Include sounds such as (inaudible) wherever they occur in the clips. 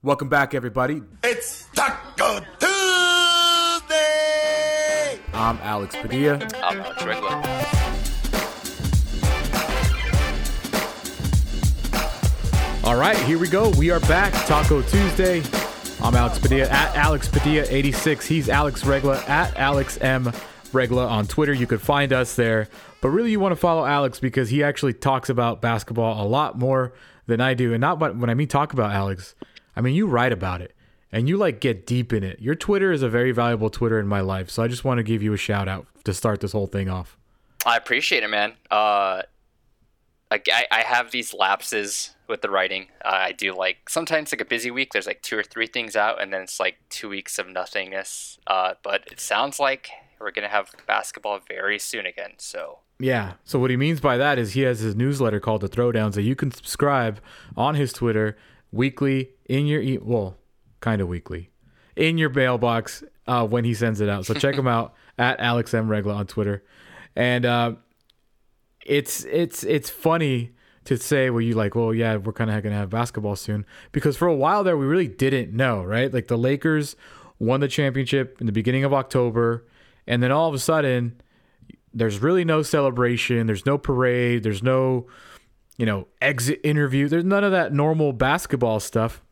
Welcome back, everybody. It's Talk-O Tuesday. I'm Alex Padilla. I'm Alex Regla. All right, here we go. We are back. Talk-O Tuesday. I'm Alex Padilla at Alex Padilla 86. He's Alex Regla at Alex M Regla on Twitter. You could find us there. But really, you want to follow Alex because he actually talks about basketball a lot more than I do. And not but when I mean talk about Alex, I mean you write about it and you like get deep in it. Your Twitter is a very valuable Twitter in my life. So I just want to give you a shout out to start this whole thing off. I appreciate it, man. Uh, I, I have these lapses with the writing. Uh, I do like sometimes like a busy week. There's like two or three things out, and then it's like two weeks of nothingness. Uh, but it sounds like we're gonna have basketball very soon again. So yeah. So what he means by that is he has his newsletter called the Throwdowns that you can subscribe on his Twitter weekly in your e- well, kind of weekly in your mailbox uh, when he sends it out. So check him (laughs) out at Alex M Regla on Twitter, and uh, it's it's it's funny to say well you like well yeah we're kind of gonna have basketball soon because for a while there we really didn't know right like the Lakers won the championship in the beginning of October and then all of a sudden there's really no celebration. There's no parade. There's no, you know, exit interview. There's none of that normal basketball stuff.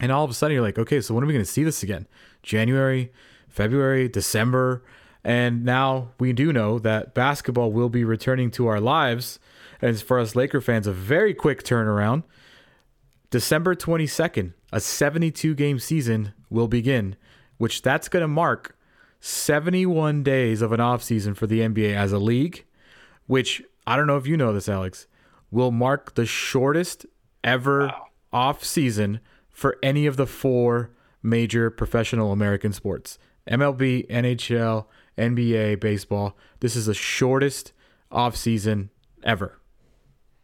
And all of a sudden you're like, okay, so when are we going to see this again? January, February, December. And now we do know that basketball will be returning to our lives. And for us Laker fans, a very quick turnaround. December 22nd, a 72 game season will begin, which that's going to mark 71 days of an offseason for the NBA as a league, which I don't know if you know this, Alex, will mark the shortest ever wow. off season for any of the four major professional American sports MLB, NHL, NBA, baseball. This is the shortest off season ever.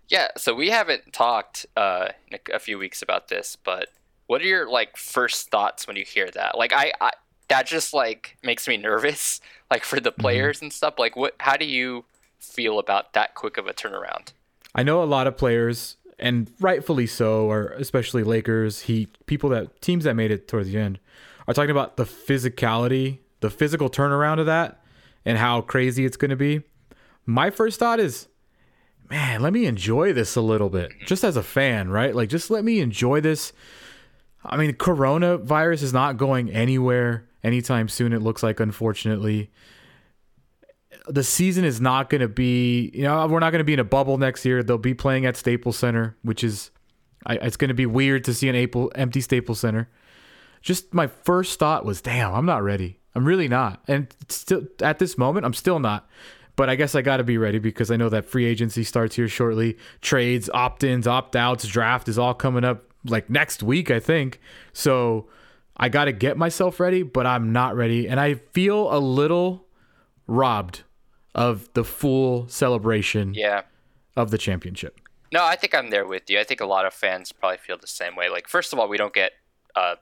Yeah, so we haven't talked uh, in a, a few weeks about this, but what are your like first thoughts when you hear that? Like I, I that just like makes me (laughs) nervous like for the mm-hmm. players mm-hmm. and stuff like what how do you feel about that quick of a turnaround i know a lot of players and rightfully so or especially lakers he people that teams that made it towards the end are talking about the physicality the physical turnaround of that and how crazy it's going to be. My first thought is man let me enjoy this a little bit just as a fan right? Like just let me enjoy this. I mean, coronavirus is not going anywhere anytime soon, it looks like, unfortunately. The season is not going to be, you know, we're not going to be in a bubble next year. They'll be playing at Staples Center, which is, I, it's going to be weird to see an April, empty Staples Center. Just my first thought was, damn, I'm not ready. I'm really not. And still, at this moment, I'm still not. But I guess I got to be ready because I know that free agency starts here shortly. Trades, opt ins, opt outs, draft is all coming up like next week, I think. So I got to get myself ready, but I'm not ready. And I feel a little robbed of the full celebration yeah. of the championship. No, I think I'm there with you. I think a lot of fans probably feel the same way. Like, first of all, we don't get uh,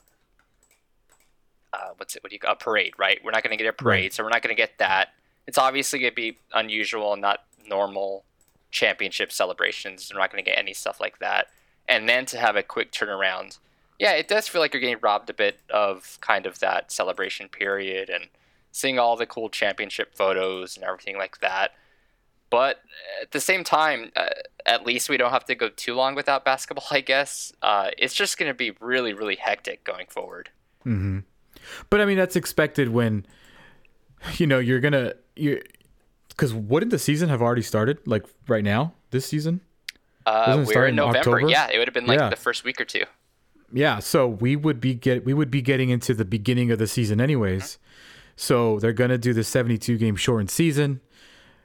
uh what's it? What do you a parade, right? We're not going to get a parade, right. so we're not going to get that. It's obviously going to be unusual and not normal championship celebrations. We're not going to get any stuff like that. And then to have a quick turnaround yeah, it does feel like you're getting robbed a bit of kind of that celebration period and seeing all the cool championship photos and everything like that. But at the same time, uh, at least we don't have to go too long without basketball, I guess. Uh, it's just going to be really, really hectic going forward. Mm-hmm. But I mean, that's expected when, you know, you're going to, you because wouldn't the season have already started like right now, this season? Uh, we're in November. October? Yeah, it would have been like yeah. the first week or two yeah, so we would be get we would be getting into the beginning of the season anyways. So they're gonna do the 72 game shortened season,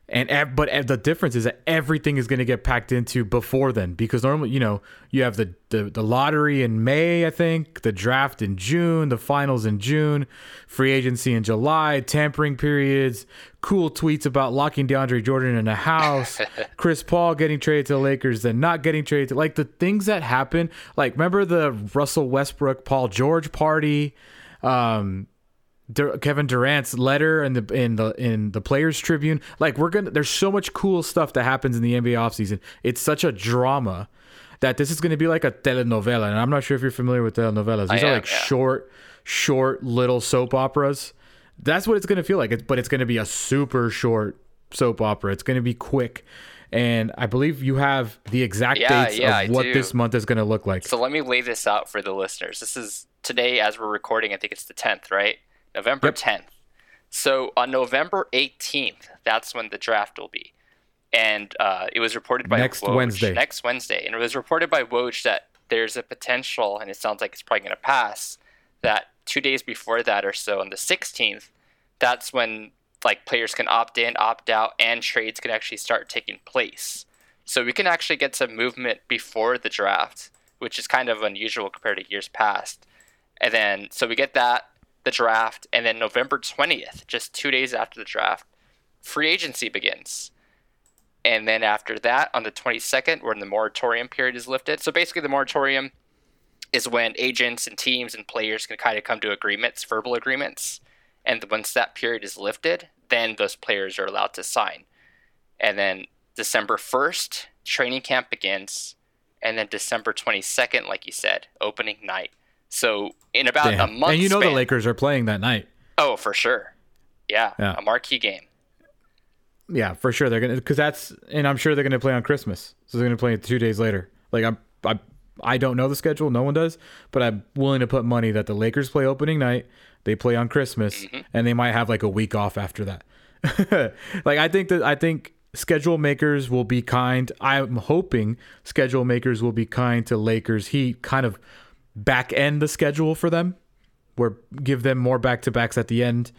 and but the difference is that everything is gonna get packed into before then because normally you know you have the, the the lottery in May I think the draft in June the finals in June, free agency in July, tampering periods, cool tweets about locking DeAndre Jordan in a house, (laughs) Chris Paul getting traded to the Lakers, then not getting traded to like the things that happen. Like remember the Russell Westbrook Paul George party, um, Kevin Durant's letter in the in the in the Players Tribune. Like we're gonna, there's so much cool stuff that happens in the NBA offseason. It's such a drama. that this is going to be like a telenovela, and I'm not sure if you're familiar with telenovelas. These I are am, like yeah. short, short little soap operas. That's what it's going to feel like. It's, but it's going to be a super short soap opera. It's going to be quick, and I believe you have the exact Yeah, dates yeah, of what this month is going to look like. So let me lay this out for the listeners. This is today as we're recording. I think it's the 10th, right? November Yep. 10th. So on November 18th, that's when the draft will be. And uh, it was reported by Next Woj- Wednesday. Next Wednesday, and it was reported by Woj that there's a potential, and it sounds like it's probably going to pass. That two days before that or so, on the 16th, that's when like players can opt in, opt out, and trades can actually start taking place. So we can actually get some movement before the draft, which is kind of unusual compared to years past. And then so we get that the draft, and then November 20th, just two days after the draft, free agency begins. And then after that, on the 22nd, when the moratorium period is lifted. So basically, the moratorium is when agents and teams and players can kind of come to agreements, verbal agreements. And once that period is lifted, then those players are allowed to sign. And then December 1st, training camp begins. And then December 22nd, like you said, opening night. So in about a month. and you know the Lakers are playing that night. Oh, for sure. Yeah, Yeah. a marquee game. Yeah, for sure they're gonna because that's and I'm sure they're gonna play on Christmas, so they're gonna play it two days later. Like I'm I I don't know the schedule, no one does, but I'm willing to put money that the Lakers play opening night, they play on Christmas, mm-hmm. and they might have like a week off after that. (laughs) like I think that I think schedule makers will be kind. I'm hoping schedule makers will be kind to Lakers Heat, kind of back end the schedule for them where give them more back to backs at the end,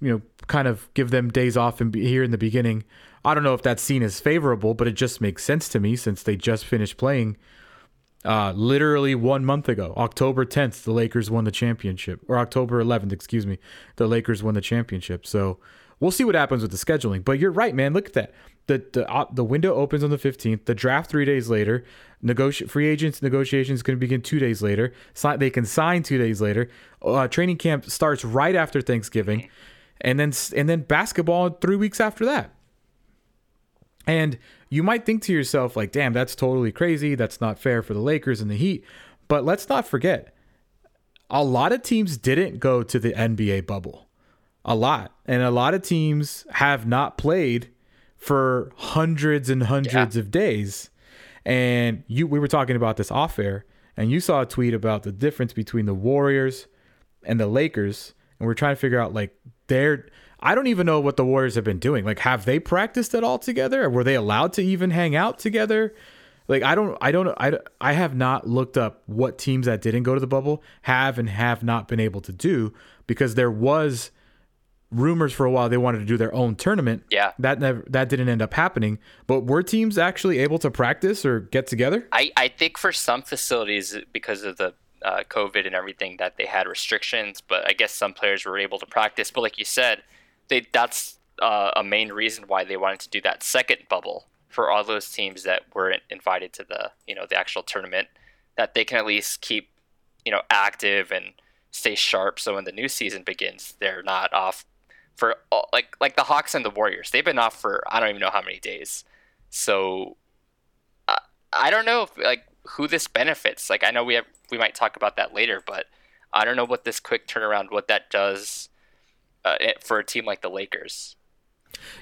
you know, kind of give them days off and here in the beginning. I don't know if that scene is favorable, but it just makes sense to me since they just finished playing uh, literally one month ago. October 10th, the Lakers won the championship, or October 11th, excuse me, the Lakers won the championship. So we'll see what happens with the scheduling. But you're right, man. Look at that. The the the window opens on the 15th. The draft three days later. Negoti- free agents negotiations to begin two days later. They can sign two days later. Uh, training camp starts right after Thanksgiving, and then and then basketball three weeks after that. And you might think to yourself, like, damn, that's totally crazy. That's not fair for the Lakers and the Heat. But let's not forget, a lot of teams didn't go to the NBA bubble. A lot. And a lot of teams have not played for hundreds and hundreds of days. And you we were talking about this off air, and you saw a tweet about the difference between the Warriors and the Lakers. And we're trying to figure out like they're I don't even know what the Warriors have been doing. Like, have they practiced at all together? Or were they allowed to even hang out together? Like, I don't, I don't, I, I have not looked up what teams that didn't go to the bubble have and have not been able to do because there was rumors for a while they wanted to do their own tournament. Yeah. That never, that didn't end up happening. But were teams actually able to practice or get together? I, I think for some facilities, because of the uh, COVID and everything, that they had restrictions, but I guess some players were able to practice. But like you said, they that's uh, a main reason why they wanted to do that second bubble for all those teams that weren't invited to the you know the actual tournament, that they can at least keep you know active and stay sharp. So when the new season begins, they're not off for like like the Hawks and the Warriors. They've been off for I don't even know how many days. So I, don't know if like who this benefits. Like I know we have we might talk about that later, but I don't know what this quick turnaround what that does uh, for a team like the Lakers.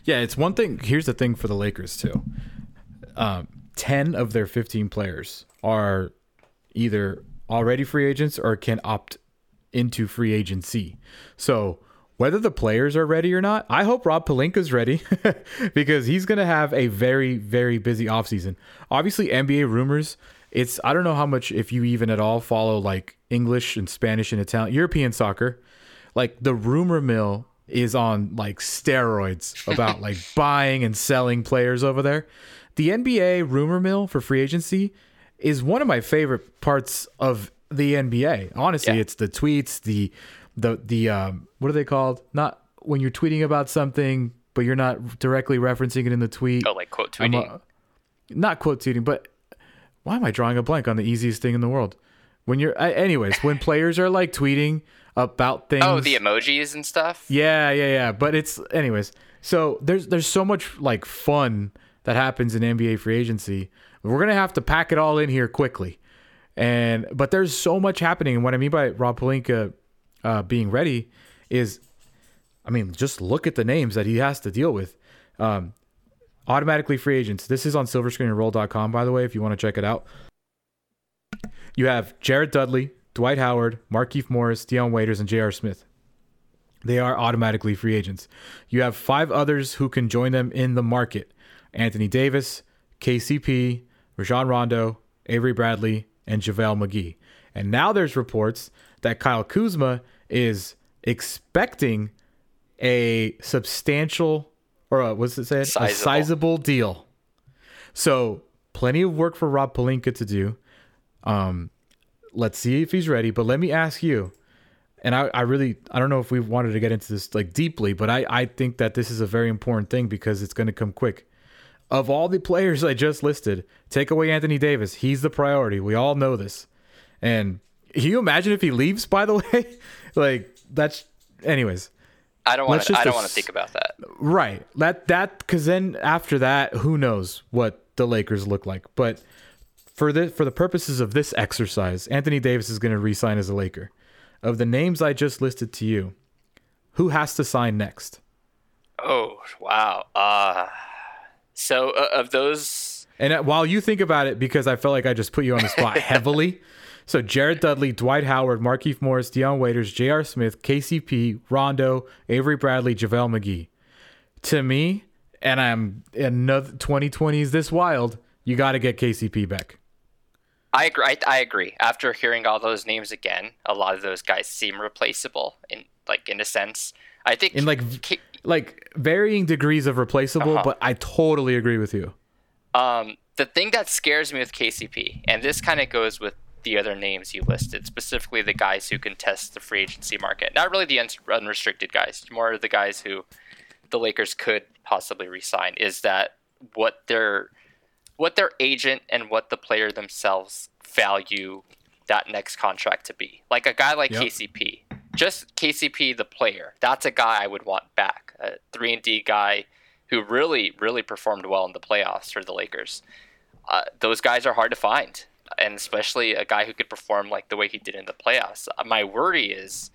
Yeah, it's one thing. Here's the thing for the Lakers too. Um, Ten of their 15 players are either already free agents or can opt into free agency. So whether the players are ready or not, I hope Rob Pelinka's ready (laughs) because he's going to have a very, very busy offseason. Obviously, NBA rumors. It's I don't know how much if you even at all follow like English and Spanish and Italian European soccer. Like the rumor mill is on like steroids about like (laughs) buying and selling players over there. The NBA rumor mill for free agency is one of my favorite parts of the NBA. Honestly, Yeah. it's the tweets, the the the um what are they called? Not when you're tweeting about something but you're not directly referencing it in the tweet. Oh, like quote tweeting. uh, not quote tweeting, but why am I drawing a blank on the easiest thing in the world? When you're, I- anyways, when (laughs) players are like tweeting about things. oh, the emojis and stuff. Yeah, yeah, yeah. But it's, anyways. So there's there's so much like fun that happens in NBA free agency we're gonna have to pack it all in here quickly. And but there's so much happening. And what I mean by Rob Pelinka uh, being ready is, I mean, just look at the names that he has to deal with. Um, automatically free agents. This is on silverscreenandroll.com, by the way, if you want to check it out. You have Jared Dudley, Dwight Howard, Markieff Morris, Dion Waiters, and J.R. Smith. They are automatically free agents. You have five others who can join them in the market Anthony Davis, KCP, Rajon Rondo, Avery Bradley, and JaVale McGee. And now there's reports that Kyle Kuzma is expecting a substantial, or uh, what's it said? Sizable. A sizable deal. So plenty of work for Rob Pelinka to do. Um, let's see if he's ready. But let me ask you, and I, I really I don't know if we wanted to get into this like deeply, but I, I think that this is a very important thing because it's going to come quick. Of all the players I just listed, take away Anthony Davis. He's the priority. We all know this. And can you imagine if he leaves? By the (laughs) way, (laughs) like that's anyways. I don't want to. I don't want to think about that. Right. That that because then after that, who knows what the Lakers look like. But for the for the purposes of this exercise, Anthony Davis is going to re-sign as a Laker. Of the names I just listed to you, who has to sign next? Oh wow. Uh so uh, of those, And uh, while you think about it, because I felt like I just put you on the spot (laughs) heavily. So Jared Dudley, Dwight Howard, Markieff Morris, Dion Waiters, J.R. Smith, KCP, Rondo, Avery Bradley, JaVale McGee. To me, and I'm another 2020 is this wild, you got to get KCP back. I agree. I, I agree. After hearing all those names again, a lot of those guys seem replaceable in like in a sense. I think In like K- like varying degrees of replaceable, Uh-huh. but I totally agree with you. Um, the thing that scares me with KCP, and this kind of goes with the other names you listed, specifically the guys who can test the free agency market. Not really the un- unrestricted guys, more the guys who the Lakers could possibly resign. Is that what their what their agent and what the player themselves value that next contract to be? Like a guy like Yep. KCP, just KCP the player. That's a guy I would want back. A three and D guy who really, really performed well in the playoffs for the Lakers. Uh, those guys are hard to find, and especially a guy who could perform like the way he did in the playoffs. Uh, My worry is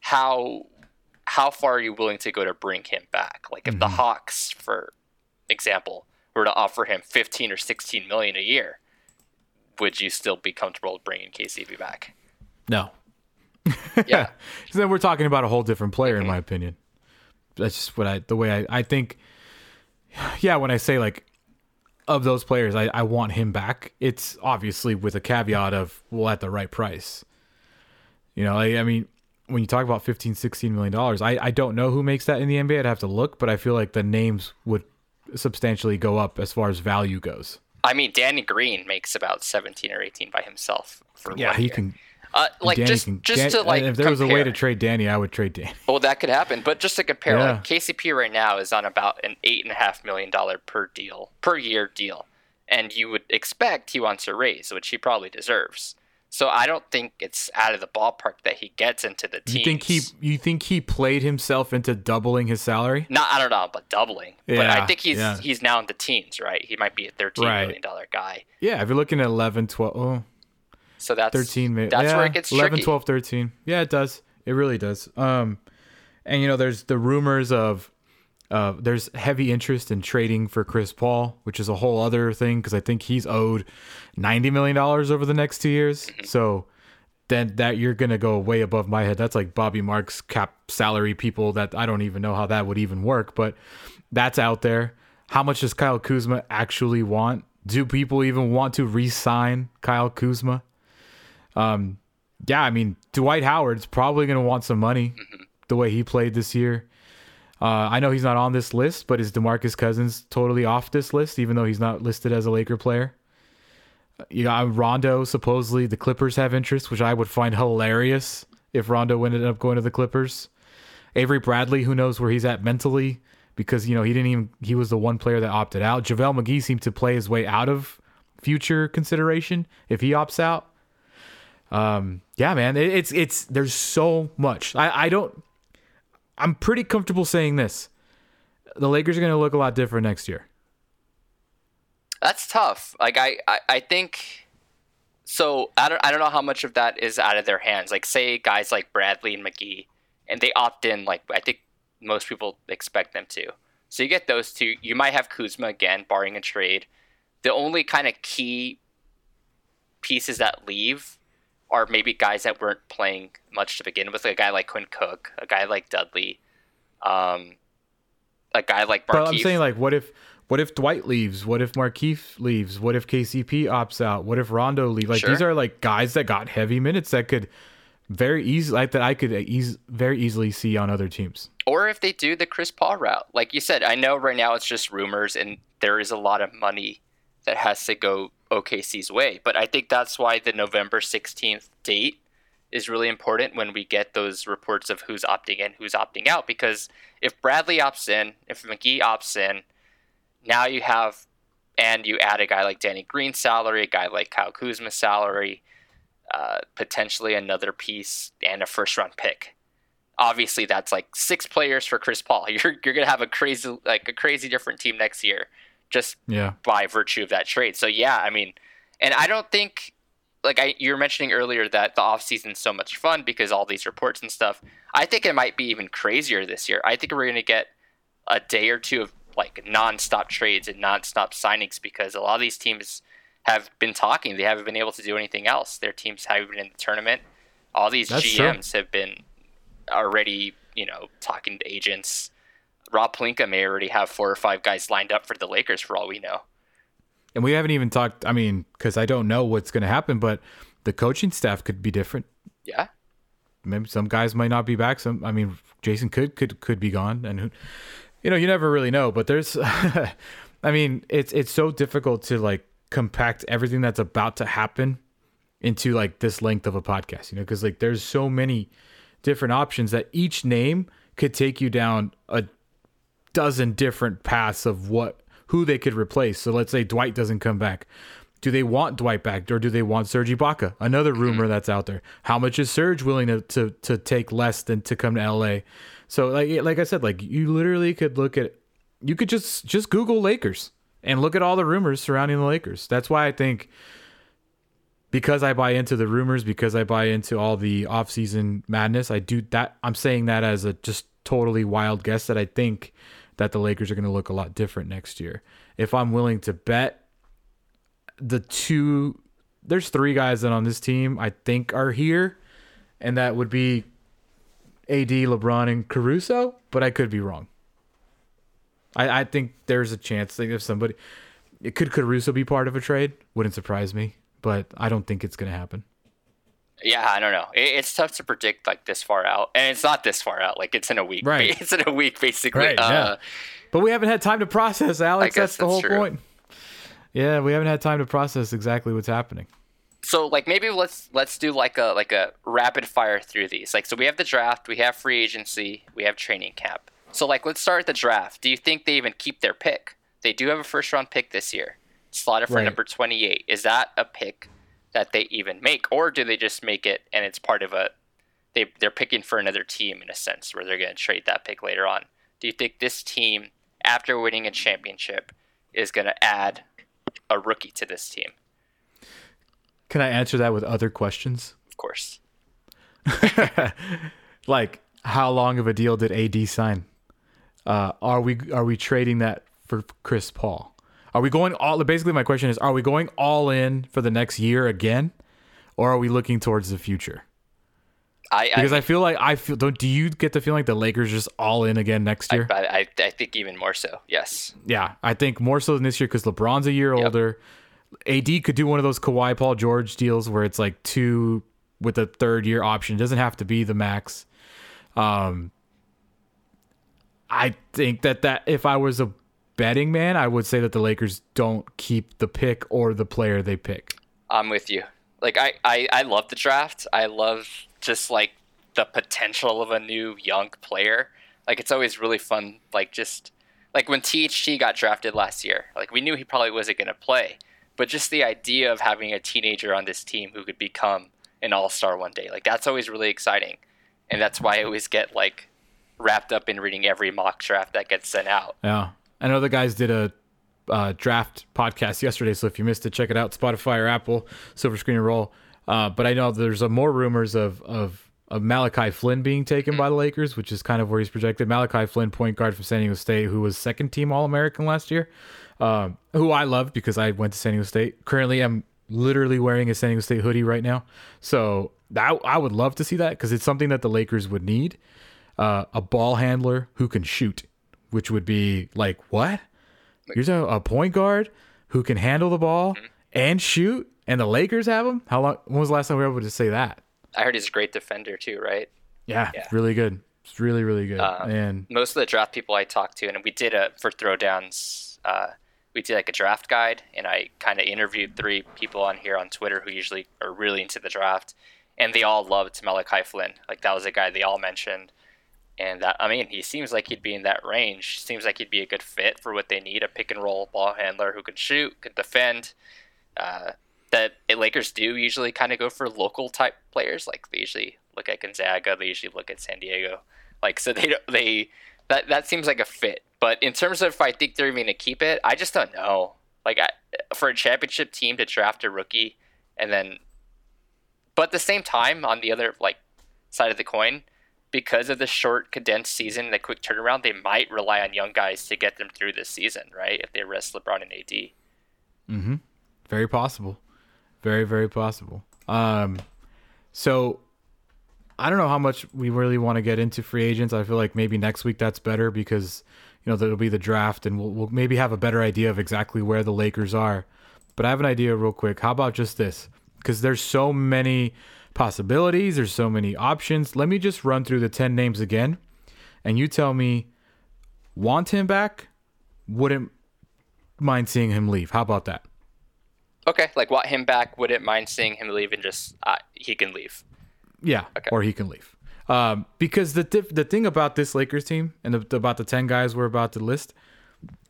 how how far are you willing to go to bring him back? Like if the Hawks, for example, were to offer him 15 or 16 million a year, would you still be comfortable bringing KCP back? No. (laughs) Yeah. (laughs) So then we're talking about a whole different player, in my opinion. That's just what I, the way I, I think. (sighs) Yeah, when I say like, of those players, I, I want him back. It's obviously with a caveat of well at the right price. You know, I, I mean, when you talk about 15, 16 million dollars, I, I don't know who makes that in the NBA. I'd have to look, but I feel like the names would substantially go up as far as value goes. I mean, Danny Green makes about 17 or 18 by himself. For Yeah, he year. can. Uh, like Danny just can, just Dan- to like if there was a way to trade Danny, I would trade Danny. Well, that could happen, but just to compare, Yeah. like KCP right now is on about an eight and a half million dollar per deal per year deal, and you would expect he wants a raise, which he probably deserves. So I don't think it's out of the ballpark that he gets into the team. You think he you think he played himself into doubling his salary? Not I don't know but doubling, but I think he's yeah. he's now in the teens, right? He might be a thirteen million Right. dollar guy. Yeah, if you're looking at 11, 12, oh, So that's 13 maybe. That's yeah, where it gets 11, tricky. 12, 13. Yeah, it does. It really does. Um and you know there's the rumors of uh there's heavy interest in trading for Chris Paul, which is a whole other thing cuz I think he's owed 90 million dollars over the next 2 years. Mm-hmm. So then that you're going to go way above my head. That's like Bobby Marks cap salary people that I don't even know how that would even work, but that's out there. How much does Kyle Kuzma actually want? Do people even want to re-sign Kyle Kuzma? Um, yeah, I mean Dwight Howard's probably going to want some money the way he played this year. Uh, I know he's not on this list, but is Demarcus Cousins totally off this list, even though he's not listed as a Laker player? You got Rondo. Supposedly, the Clippers have interest, which I would find hilarious if Rondo ended up going to the Clippers. Avery Bradley, who knows where he's at mentally, because you know he didn't even he was the one player that opted out. JaVale McGee seemed to play his way out of future consideration if he opts out. Um, yeah, man, it, it's it's there's so much. I I don't. I'm pretty comfortable saying this. The Lakers are going to look a lot different next year. That's tough. Like I, I, I think so I don't I don't know how much of that is out of their hands. Like say guys like Bradley and McGee and they opt in like I think most people expect them to. So you get those two. You might have Kuzma again, barring a trade. The only kind of key pieces that leave are maybe guys that weren't playing much to begin with, like a guy like Quinn Cook, a guy like Dudley, um, a guy like Markieff. But I'm saying like, what if what if Dwight leaves? What if Markieff leaves? What if KCP opts out? What if Rondo leaves? Like Sure. these are like guys that got heavy minutes that could very easy like that I could eas- very easily see on other teams. or if they do the Chris Paul route. Like you said, I know right now it's just rumors and there is a lot of money that has to go OKC's way, but I think that's why the November 16th date is really important when we get those reports of who's opting in, who's opting out. Because if Bradley opts in, if McGee opts in, now you have and you add a guy like Danny Green's salary, a guy like Kyle Kuzma's salary, uh, potentially another piece and a first round pick. Obviously that's like six players for Chris Paul. (laughs) You're you're gonna have a crazy like a crazy different team next year, just Yeah. by virtue of that trade. So yeah, I mean, and I don't think like I you were mentioning earlier that the offseason's so much fun because all these reports and stuff. I think it might be even crazier this year. I think we're gonna get a day or two of like nonstop trades and nonstop signings because a lot of these teams have been talking. They haven't been able to do anything else. Their teams haven't been in the tournament. All these That's true. GMs have been already, you know, talking to agents. Rob Pelinka may already have four or five guys lined up for the Lakers for all we know. And we haven't even talked I mean, cuz I don't know what's going to happen, but the coaching staff could be different. Yeah. Maybe some guys might not be back. Some I mean, Jason could could could be gone and who you know, you never really know, but there's (laughs) I mean, it's it's so difficult to like compact everything that's about to happen into like this length of a podcast, you know, because like there's so many different options that each name could take you down a dozen different paths of what who they could replace. So let's say Dwight doesn't come back. Do they want Dwight back or do they want Serge Ibaka? Another mm-hmm. rumor that's out there. How much is Serge willing to, to to take less than to come to LA? So like like I said, like you literally could look at you could just just Google Lakers and look at all the rumors surrounding the Lakers. That's why I think because I buy into the rumors, because I buy into all the offseason madness, I do that. I'm saying that as a just totally wild guess that I think that the Lakers are going to look a lot different next year. If I'm willing to bet the two, there's three guys that on this team I think are here, and that would be AD, LeBron, and Caruso, but I could be wrong. I, I think there's a chance that if somebody, it could Caruso be part of a trade? Wouldn't surprise me, but I don't think it's going to happen. Yeah, I don't know. It, it's tough to predict like this far out, and it's not this far out. Like it's in a week. Right. (laughs) It's in a week, basically. Right, uh, yeah. But we haven't had time to process, Alex. That's the that's whole true. point. Yeah, we haven't had time to process exactly what's happening. so like maybe let's let's do like a like a rapid fire through these. Like so we have the draft, we have free agency, we have training camp. So like let's start at the draft. Do you think they even keep their pick? They do have a first round pick this year. Slotted for Right. number 28. Is that a pick that they even make or do they just make it and it's part of a they they're picking for another team in a sense where they're going to trade that pick later on. Do you think this team after winning a championship is going to add a rookie to this team? Can I answer that with other questions? Of course. (laughs) Like, how long of a deal did AD sign? Uh, are we are we trading that for Chris Paul? Are we going all? Basically, my question is: Are we going all in for the next year again, or are we looking towards the future? I Because I, I, feel like I feel. Don't do you get the feeling like the Lakers just all in again next year? I, I, I think even more so. Yes. Yeah, I think more so than this year because LeBron's a year Yep. older. AD could do one of those Kawhi Paul George deals where it's like two with a third year option. It doesn't have to be the max. Um, I think that that if I was a betting man, I would say that the Lakers don't keep the pick or the player they pick. I'm with you. Like I, I, I love the draft. I love just like the potential of a new young player. Like it's always really fun. Like just like when THT got drafted last year. Like we knew he probably wasn't going to play, but just the idea of having a teenager on this team who could become an all star one day. Like that's always really exciting, and that's why I always get like wrapped up in reading every mock draft that gets sent out. Yeah, I know the guys did a uh, draft podcast yesterday. So if you missed it, check it out. Spotify or Apple, Silver Screen and Roll. Uh, but I know there's uh, more rumors of of of Malachi Flynn being taken by the Lakers, which is kind of where he's projected. Malachi Flynn, point guard from San Diego State, who was second team All American last year, um, who I love because I went to San Diego State. Currently, I'm literally wearing a San Diego State hoodie right now. So that, I would love to see that because it's something that the Lakers would need. Uh, a ball handler who can shoot, which would be like, what? You're a, a point guard who can handle the ball and shoot, and the Lakers have him? How long? When was the last time we were able to say that? I heard he's a great defender too, right? Yeah, Yeah. really good. It's really, really good. Um, and most of the draft people I talked to, and we did a for throwdowns. Uh, we did like a draft guide, and I kind of interviewed three people on here on Twitter who usually are really into the draft, and they all loved Malachi Flynn. Like that was a guy they all mentioned, and that I mean, he seems like he'd be in that range. Seems like he'd be a good fit for what they need: a pick and roll ball handler who can shoot, can defend. Uh, that Lakers do usually kind of go for local type players. Like they usually look at Gonzaga, they usually look at San Diego. Like so they they that that seems like a fit. But in terms of if I think they're even gonna keep it, I just don't know. Like I, for a championship team to draft a rookie and then, but at the same time, on the other like side of the coin, because of the short condensed season, and the quick turnaround, they might rely on young guys to get them through this season, right? If they rest LeBron and AD. very possible. Very, very possible. Um, so I don't know how much we really want to get into free agents. I feel like maybe next week that's better because you know there'll be the draft and we'll, we'll maybe have a better idea of exactly where the Lakers are. But I have an idea real quick. How about just this? Because there's so many possibilities. There's so many options. Let me just run through the ten names again, and you tell me want him back. Wouldn't mind seeing him leave. How about that? Okay, like want him back. Wouldn't mind seeing him leave and just uh, he can leave. Yeah, Okay. or he can leave. Um, because the diff- the thing about this Lakers team and the, about the ten guys we're about to list,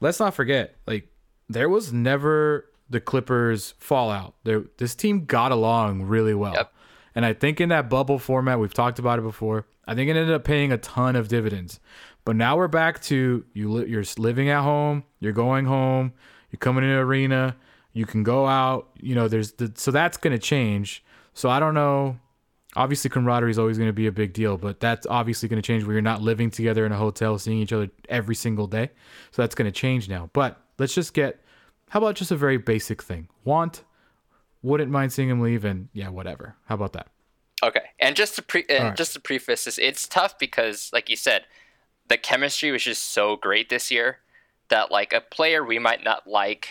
let's not forget, like there was never the Clippers fallout. There, this team got along really well, Yep. And I think in that bubble format, we've talked about it before. I think it ended up paying a ton of dividends. But now we're back to you. Li- you're living at home. You're going home. You're coming in the arena. You can go out. You know, there's the, so that's going to change. So I don't know obviously camaraderie is always going to be a big deal but that's obviously going to change where you're not living together in a hotel seeing each other every single day so that's going to change now but let's just get how about just a very basic thing want wouldn't mind seeing him leave and yeah whatever how about that Okay, and just to pre and right. just to preface this, it's tough because, like you said, the chemistry was just so great this year that like a player we might not like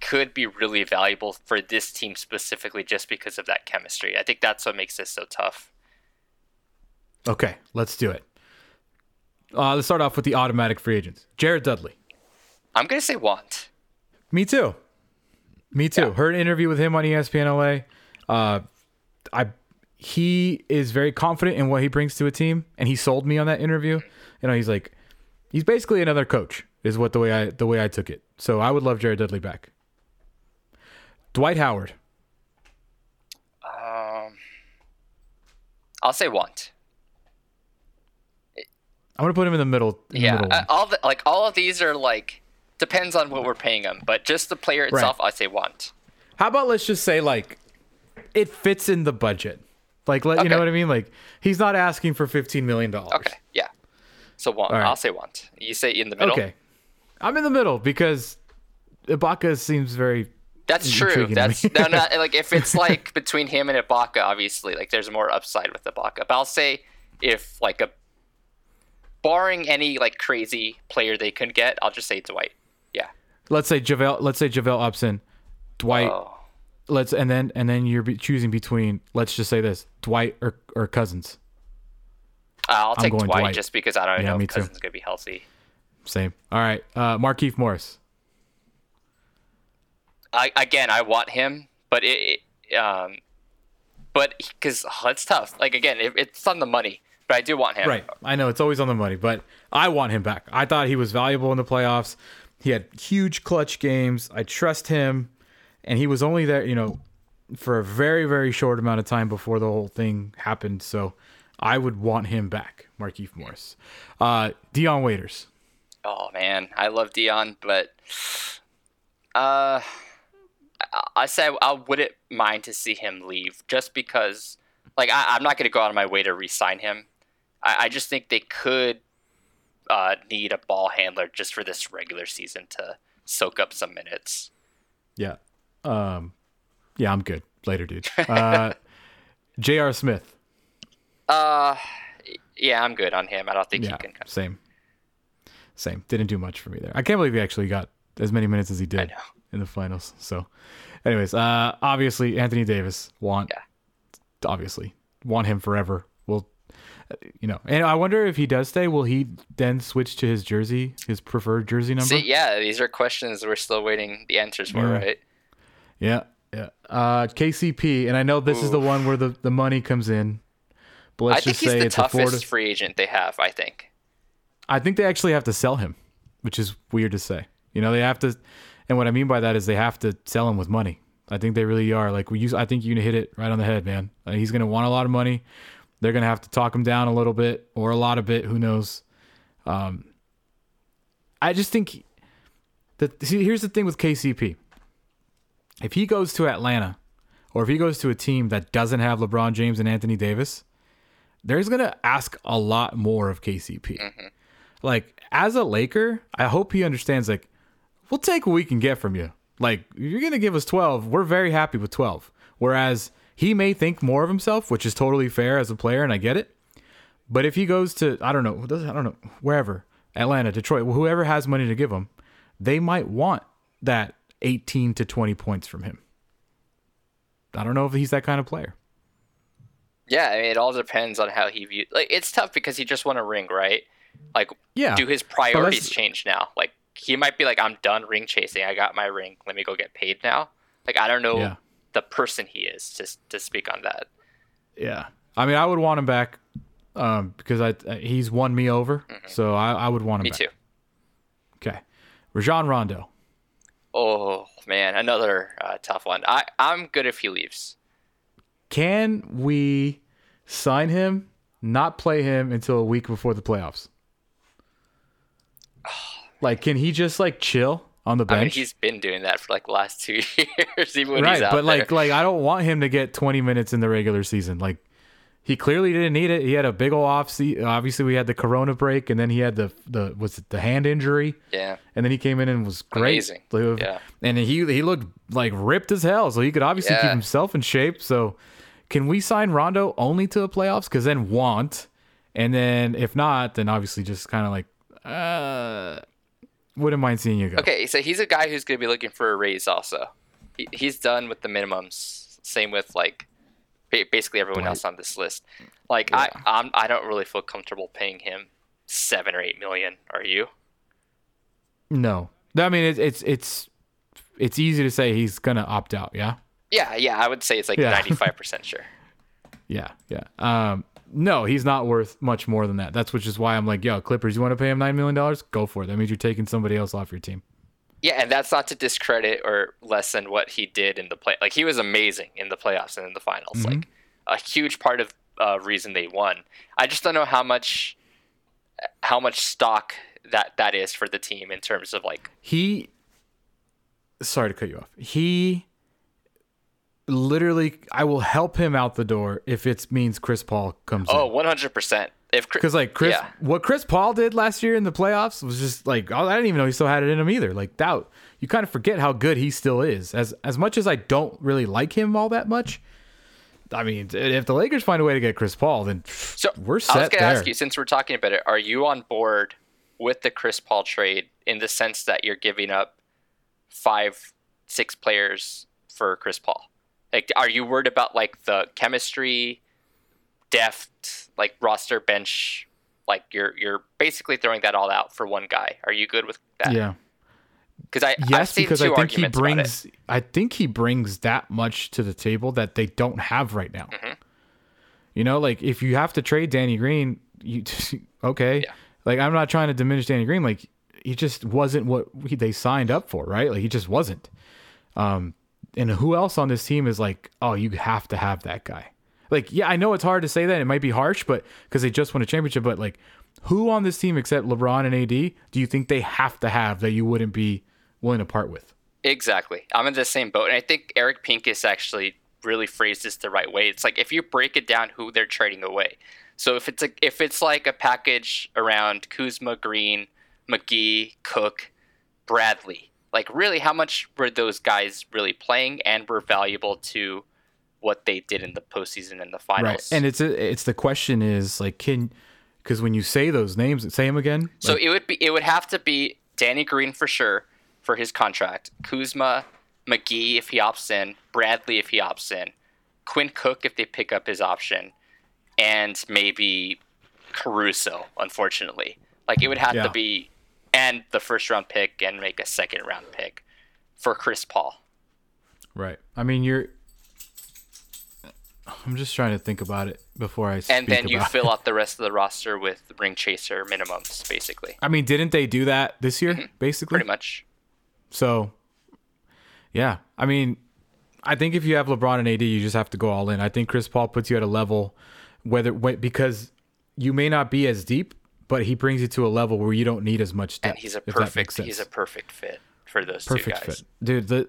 could be really valuable for this team specifically just because of that chemistry. I think that's what makes this so tough. okay let's do it uh, let's start off with the automatic free agents jared dudley I'm gonna say want. Me too. Me too. Yeah. Heard an interview with him on ESPN LA. Uh, I he is very confident in what he brings to a team, and he sold me on that interview. You know, he's like, he's basically another coach, is what the way I the way I took it. So I would love Jared Dudley back. Dwight Howard. Um, I'll say want. I'm gonna put him in the middle. In the Yeah, middle uh, all the like all of these are like depends on what we're paying them, but just the player itself, I say want. How about let's just say like it fits in the budget. Like let you know what I mean? Like he's not asking for 15 million dollars. Okay, yeah. So want. Right. I'll say want. You say in the middle. Okay. I'm in the middle because Ibaka seems very That's true. That's no, not (laughs) like if it's like between him and Ibaka, obviously, like there's more upside with Ibaka. But I'll say if like a barring any like crazy player they could get, I'll just say Dwight. Let's say Javel let's say Javel Upson, Dwight Oh, let's and then and then you're be choosing between let's just say this, Dwight or or Cousins. Uh, I'll take Dwight, Dwight. just because I don't Yeah, know if too. Cousins gonna be healthy. Same. All right. Uh Markieff Morris. I again, I want him, but it, it um, but because oh, it's tough. Like again, it, it's on the money, but I do want him. Right. I know it's always on the money, but I want him back. I thought he was valuable in the playoffs. He had huge clutch games. I trust him. And he was only there, you know, for a very, very short amount of time before the whole thing happened. So I would want him back, Markieff Morris. Uh, Dion Waiters. Oh man, I love Dion, but Uh, I- say I wouldn't mind to see him leave just because, like, I, I'm not going to go out of my way to re-sign him. I, I just think they could uh, need a ball handler just for this regular season to soak up some minutes. Yeah. Um, yeah, I'm good. Later, dude. (laughs) Uh, J.R. Smith. Uh, yeah, I'm good on him. I don't think Yeah, he can. Come. same. Same. Didn't do much for me there. I can't believe he actually got as many minutes as he did in the finals. So, anyways, uh, obviously Anthony Davis want, Yeah. obviously want him forever. You know, and I wonder if he does stay, will he then switch to his jersey, his preferred jersey number? See, yeah, these are questions we're still waiting the answers for, Yeah. right? Yeah, yeah. Uh, KCP, and I know this is the one where the, the money comes in. But let's I think just he's say the it's a toughest Florida. free agent they have. I think. I think they actually have to sell him, which is weird to say. You know, they have to, and what I mean by that is they have to sell him with money. I think they really are. Like we use, I think you hit it right on the head, man. Uh, he's going to want a lot of money. They're going to have to talk him down a little bit or a lot of bit. Who knows? Um, I just think that see, here's the thing with KCP. If he goes to Atlanta, or if he goes to a team that doesn't have LeBron James and Anthony Davis, there's gonna ask a lot more of KCP. Like as a Laker, I hope he understands. Like we'll take what we can get from you. Like you're gonna give us 12, we're very happy with 12. Whereas he may think more of himself, which is totally fair as a player, and I get it. But if he goes to I don't know, I don't know wherever Atlanta, Detroit, whoever has money to give him, they might want that 18 to 20 points from him. I don't know if he's that kind of player. Yeah, I mean, it all depends on how he view. Like, it's tough because he just won a ring, right? Like, Yeah, do his priorities change now? Like, he might be like, "I'm done ring chasing. I got my ring. Let me go get paid now." Like, I don't know Yeah. The person he is to to speak on that. Yeah, I mean, I would want him back um, because I he's won me over, so I, I would want him Me back. too. Okay, Rajon Rondo. Oh man, another uh, tough one. I I'm good if he leaves. Can we sign him, not play him until a week before the playoffs? (sighs) Like, can he just like chill on the I mean, bench? he's been doing that for like the last two (laughs) years, even when right, he's out but like, there. like I don't want him to get 20 minutes in the regular season. Like, he clearly didn't need it. He had a big ol' off season. Obviously, we had the Corona break, and then he had the the was it the hand injury. yeah, and then he came in and was great. Amazing. Yeah. And he he looked like ripped as hell, so he could obviously keep himself in shape. So, can we sign Rondo only to the playoffs? Because then want, and then if not, then obviously just kind of like, uh, wouldn't mind seeing you go. Okay, so he's a guy who's going to be looking for a raise. Also, he, he's done with the minimums. Same with like basically everyone Dwight. else on this list. Like I, I'm, I don't really feel comfortable paying him seven or eight million. Are you? No, I mean it's it's it's it's easy to say he's gonna opt out. Yeah. Yeah, yeah. I would say it's like (laughs) ninety-five percent sure. Yeah, yeah. Um, no, he's not worth much more than that. That's which is why I'm like, yo, Clippers, you want to pay him nine million dollars? Go for it. That means you're taking somebody else off your team. Yeah, and that's not to discredit or lessen what he did in the play. Like he was amazing in the playoffs and in the finals. Like a huge part of uh, reason they won. I just don't know how much how much stock that that is for the team in terms of like He, sorry to cut you off. He literally, I will help him out the door if it means Chris Paul comes oh in. 100%. If Chris, Because like Chris, yeah. what Chris Paul did last year in the playoffs was just like I didn't even know he still had it in him either. Like that, you kind of forget how good he still is. As as much as I don't really like him all that much. I mean, if the Lakers find a way to get Chris Paul, then So we're set. I was going to ask you, since we're talking about it, are you on board with the Chris Paul trade in the sense that you're giving up five, six players for Chris Paul? Like, are you worried about like the chemistry, depth, like roster bench? Like you're you're basically throwing that all out for one guy. Are you good with that? yeah. Because I Yes, because I think he arguments about it. brings I think he brings that much to the table that they don't have right now. Mm-hmm. You know, like if you have to trade Danny Green, you (laughs) okay. Yeah. Like I'm not trying to diminish Danny Green. Like he just wasn't what he, they signed up for, right? Like he just wasn't. Um, and who else on this team is like, oh, you have to have that guy. Like, yeah, I know it's hard to say that. It might be harsh, but because they just won a championship. But like, who on this team except LeBron and AD do you think they have to have that you wouldn't be willing to part with? Exactly. I'm in the same boat. And I think Eric Pincus actually really phrased this the right way. It's like if you break it down who they're trading away. So if it's a if it's like a package around Kuzma, Green, McGee, Cook, Bradley, like really how much were those guys really playing and were valuable to what they did in the postseason and the finals? Right. And it's a, it's the question is like can because when you say those names, say them again. So it would be it would have to be Danny Green for sure for his contract, Kuzma, McGee if he opts in, Bradley if he opts in, Quinn Cook if they pick up his option, and maybe Caruso. Unfortunately, like it would have Yeah. to be and the first round pick and make a second round pick for Chris Paul. right. I mean, you're. I'm just trying to think about it before I speak And then you fill it. out the rest of the roster with ring chaser minimums, basically. I mean, didn't they do that this year? Basically, Mm-hmm. Pretty much. So, yeah, I mean, I think if you have LeBron and AD, you just have to go all in. I think Chris Paul puts you at a level whether because you may not be as deep, but he brings you to a level where you don't need as much depth. And he's a if that makes perfect he's a perfect fit for those perfect two guys. fit, dude. The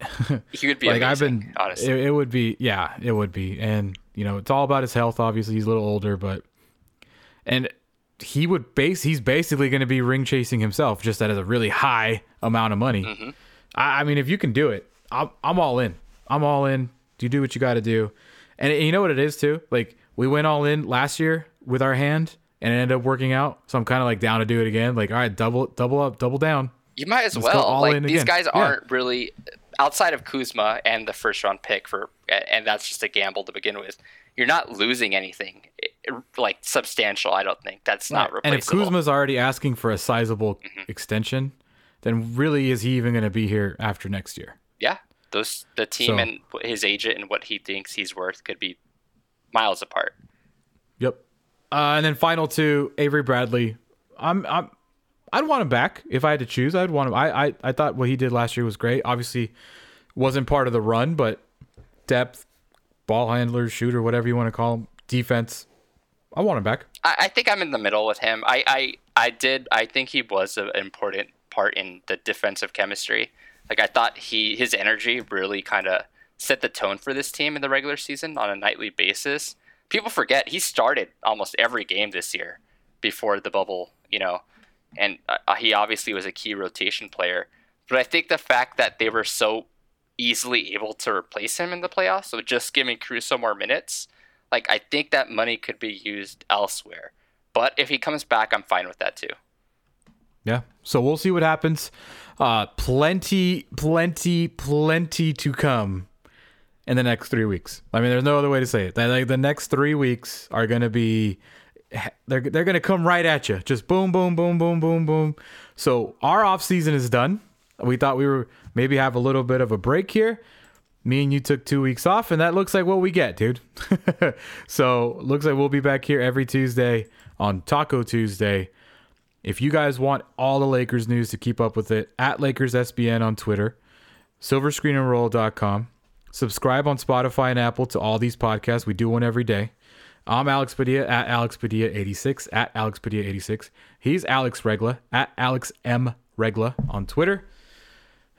(laughs) He would be like amazing, I've been, honestly. it, it would be, yeah, it would be, and you know, it's all about his health. Obviously, he's a little older, but and he would base. He's basically going to be ring chasing himself, just at a really high amount of money. Mm-hmm. I, I mean, if you can do it, I'm, I'm all in. I'm all in. You do what you got to do, and you know what it is too. Like we went all in last year with our hand, and it ended up working out. So I'm kind of like down to do it again. Like, all right, double, double up, double down. You might as Let's well. Like these again. guys Yeah. aren't really outside of Kuzma and the first round pick for, and that's just a gamble to begin with. You're not losing anything eh, like substantial. I don't think that's not Right. And if. Kuzma's already asking for a sizable Mm-hmm. extension, then really is he even going to be here after next year? yeah, those the team So- and his agent and what he thinks he's worth could be miles apart. Uh, and then final two, Avery Bradley. I'm I'm I'd want him back if I had to choose. I'd want him. I I, I thought what he did last year was great. Obviously, wasn't part of the run, but depth, ball handler, shooter, whatever you want to call him, defense. I want him back. I, I think I'm in the middle with him. I, I, I did. I think he was an important part in the defensive chemistry. Like I thought he his energy really kind of set the tone for this team in the regular season on a nightly basis. People forget he started almost every game this year before the bubble, you know, and uh, he obviously was a key rotation player. But I think the fact that they were so easily able to replace him in the playoffs, so just giving Caruso more minutes, like I think that money could be used elsewhere. But if he comes back, I'm fine with that too. Yeah. So we'll see what happens. Uh, plenty, plenty, plenty to come in the next three weeks. I mean, there's no other way to say it. Like the next three weeks are gonna be, they're they're gonna come right at you. Just boom, boom, boom, boom, boom, boom. So our off season is done. We thought we were maybe have a little bit of a break here. Me and you took two weeks off, and that looks like what we get, dude. (laughs) so looks like we'll be back here every Tuesday on Talk-O Tuesday. If you guys want all the Lakers news to keep up with it, at Lakers SBN on Twitter, silverscreenandroll.com. Subscribe on Spotify and Apple to all these podcasts. We do one every day. I'm Alex Padilla at Alex Padilla86 at Alex Padilla86. He's Alex Regla at Alex M Regla on Twitter.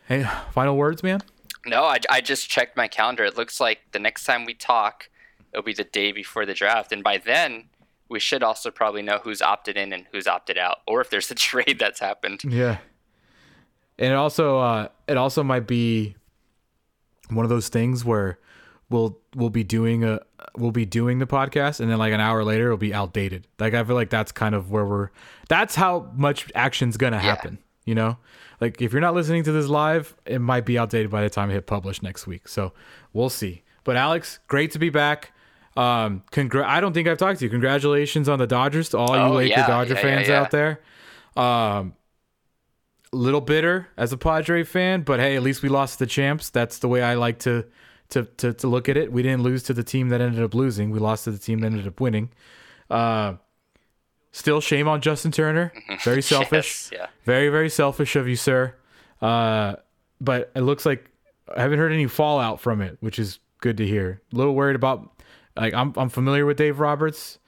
Hey, final words, man. No, I, I just checked my calendar. It looks like the next time we talk, it'll be the day before the draft, and by then we should also probably know who's opted in and who's opted out, or if there's a (laughs) trade that's happened. Yeah. And it also uh it also might be one of those things where we'll we'll be doing a we'll be doing the podcast and then like an hour later it'll be outdated. Like I feel like that's kind of where we're that's how much action's gonna happen. You know? Like if you're not listening to this live, it might be outdated by the time I hit publish next week. So we'll see. But Alex, great to be back. Um congra- I don't think I've talked to you. Congratulations on the Dodgers to all you Oh, Laker yeah, Dodger yeah, fans yeah, yeah. out there. Um little bitter as a Padre fan, but hey, at least we lost the champs. That's the way I like to, to to to look at it. We didn't lose to the team that ended up losing. We lost to the team that ended up winning. Uh, still, shame on Justin Turner. (laughs) Very selfish. Yes, yeah. Very very selfish of you, sir. Uh, but it looks like I haven't heard any fallout from it, which is good to hear. A little worried about. Like I'm I'm familiar with Dave Roberts.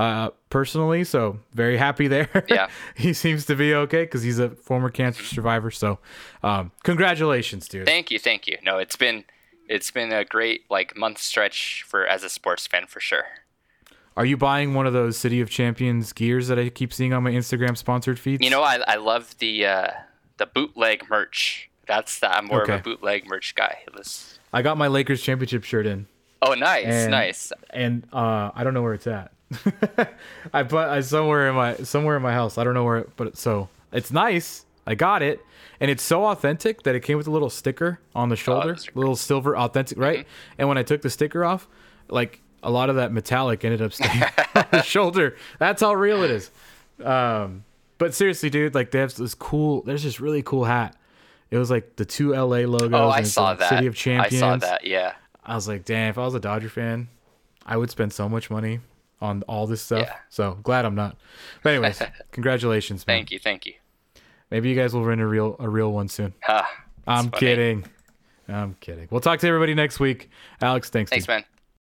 Uh, personally, so very happy there. (laughs) Yeah. he seems to be okay because he's a former cancer survivor. So, um, congratulations, dude. Thank you, thank you. No, it's been it's been a great like month stretch for as a sports fan for sure. Are you buying one of those City of Champions gears that I keep seeing on my Instagram sponsored feeds? You know, I I love the uh, the bootleg merch. That's the, I'm more Okay. of a bootleg merch guy. Was, I got my Lakers championship shirt in. oh, nice, And- nice. and uh, I don't know where it's at. (laughs) I put I somewhere in my somewhere in my house. I don't know where, it, but so it's nice. I got it, and it's so authentic that it came with a little sticker on the shoulder, those are little silver authentic, right? And when I took the sticker off, like a lot of that metallic ended up staying (laughs) on the (laughs) shoulder. That's how real it is. Um, but seriously, dude, like they have this cool. There's this really cool hat. It was like the two LA logos. Oh, I saw that. City of Champions. I saw that. Yeah. I was like, damn, if I was a Dodger fan, I would spend so much money on all this stuff. Yeah. So glad I'm not. But anyways, (laughs) congratulations, man. Thank you, thank you. Maybe you guys will rent a real a real one soon. Ah, ha. I'm funny. kidding. I'm kidding. We'll talk to everybody next week. Alex, thanks. Thanks, dude. man.